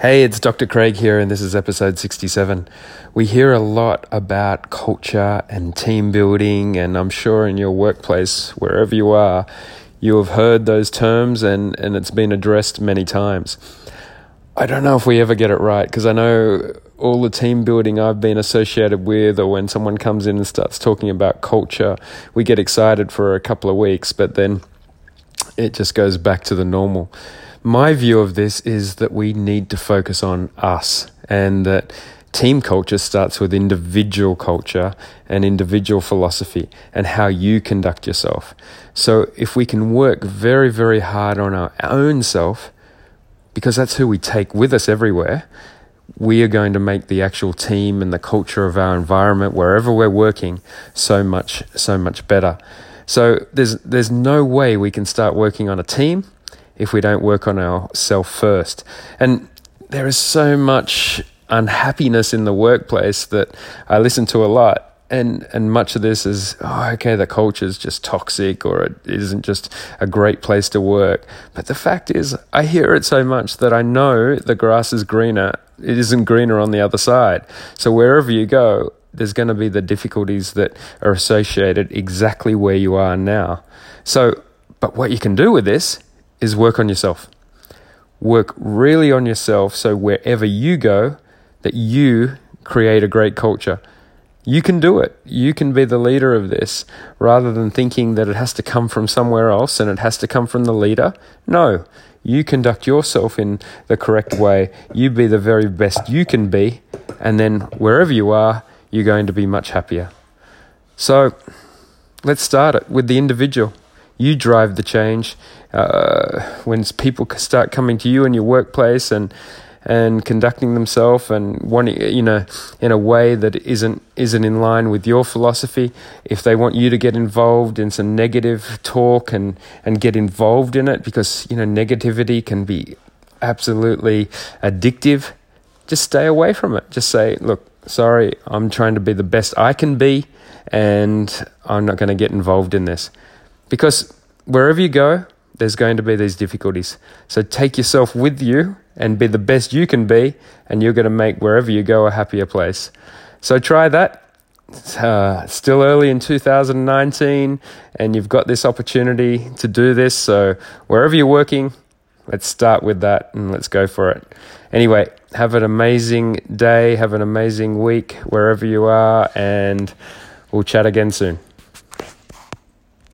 Hey, it's Dr. Craig here, and this is episode 67. We hear a lot about culture and team building, and I'm sure in your workplace, wherever you are, you have heard those terms and, and it's been addressed many times. I don't know if we ever get it right because I know all the team building I've been associated with, or when someone comes in and starts talking about culture, we get excited for a couple of weeks, but then it just goes back to the normal my view of this is that we need to focus on us and that team culture starts with individual culture and individual philosophy and how you conduct yourself. So if we can work very, very hard on our own self, because that's who we take with us everywhere, we are going to make the actual team and the culture of our environment wherever we're working so much so much better. So there's there's no way we can start working on a team if we don't work on ourselves first. And there is so much unhappiness in the workplace that I listen to a lot. And, and much of this is, oh, okay, the culture is just toxic or it isn't just a great place to work. But the fact is, I hear it so much that I know the grass is greener. It isn't greener on the other side. So wherever you go, there's going to be the difficulties that are associated exactly where you are now. So, but what you can do with this is work on yourself. Work really on yourself so wherever you go, that you create a great culture. You can do it. You can be the leader of this rather than thinking that it has to come from somewhere else and it has to come from the leader. No, you conduct yourself in the correct way. You be the very best you can be. And then wherever you are, you're going to be much happier. So let's start it with the individual. You drive the change. Uh, when people start coming to you in your workplace and and conducting themselves and wanting you know in a way that isn't isn't in line with your philosophy if they want you to get involved in some negative talk and and get involved in it because you know negativity can be absolutely addictive just stay away from it just say look sorry I'm trying to be the best I can be and I'm not going to get involved in this because wherever you go, there's going to be these difficulties. So take yourself with you and be the best you can be, and you're going to make wherever you go a happier place. So try that. Uh, still early in 2019, and you've got this opportunity to do this. So wherever you're working, let's start with that and let's go for it. Anyway, have an amazing day, have an amazing week wherever you are, and we'll chat again soon.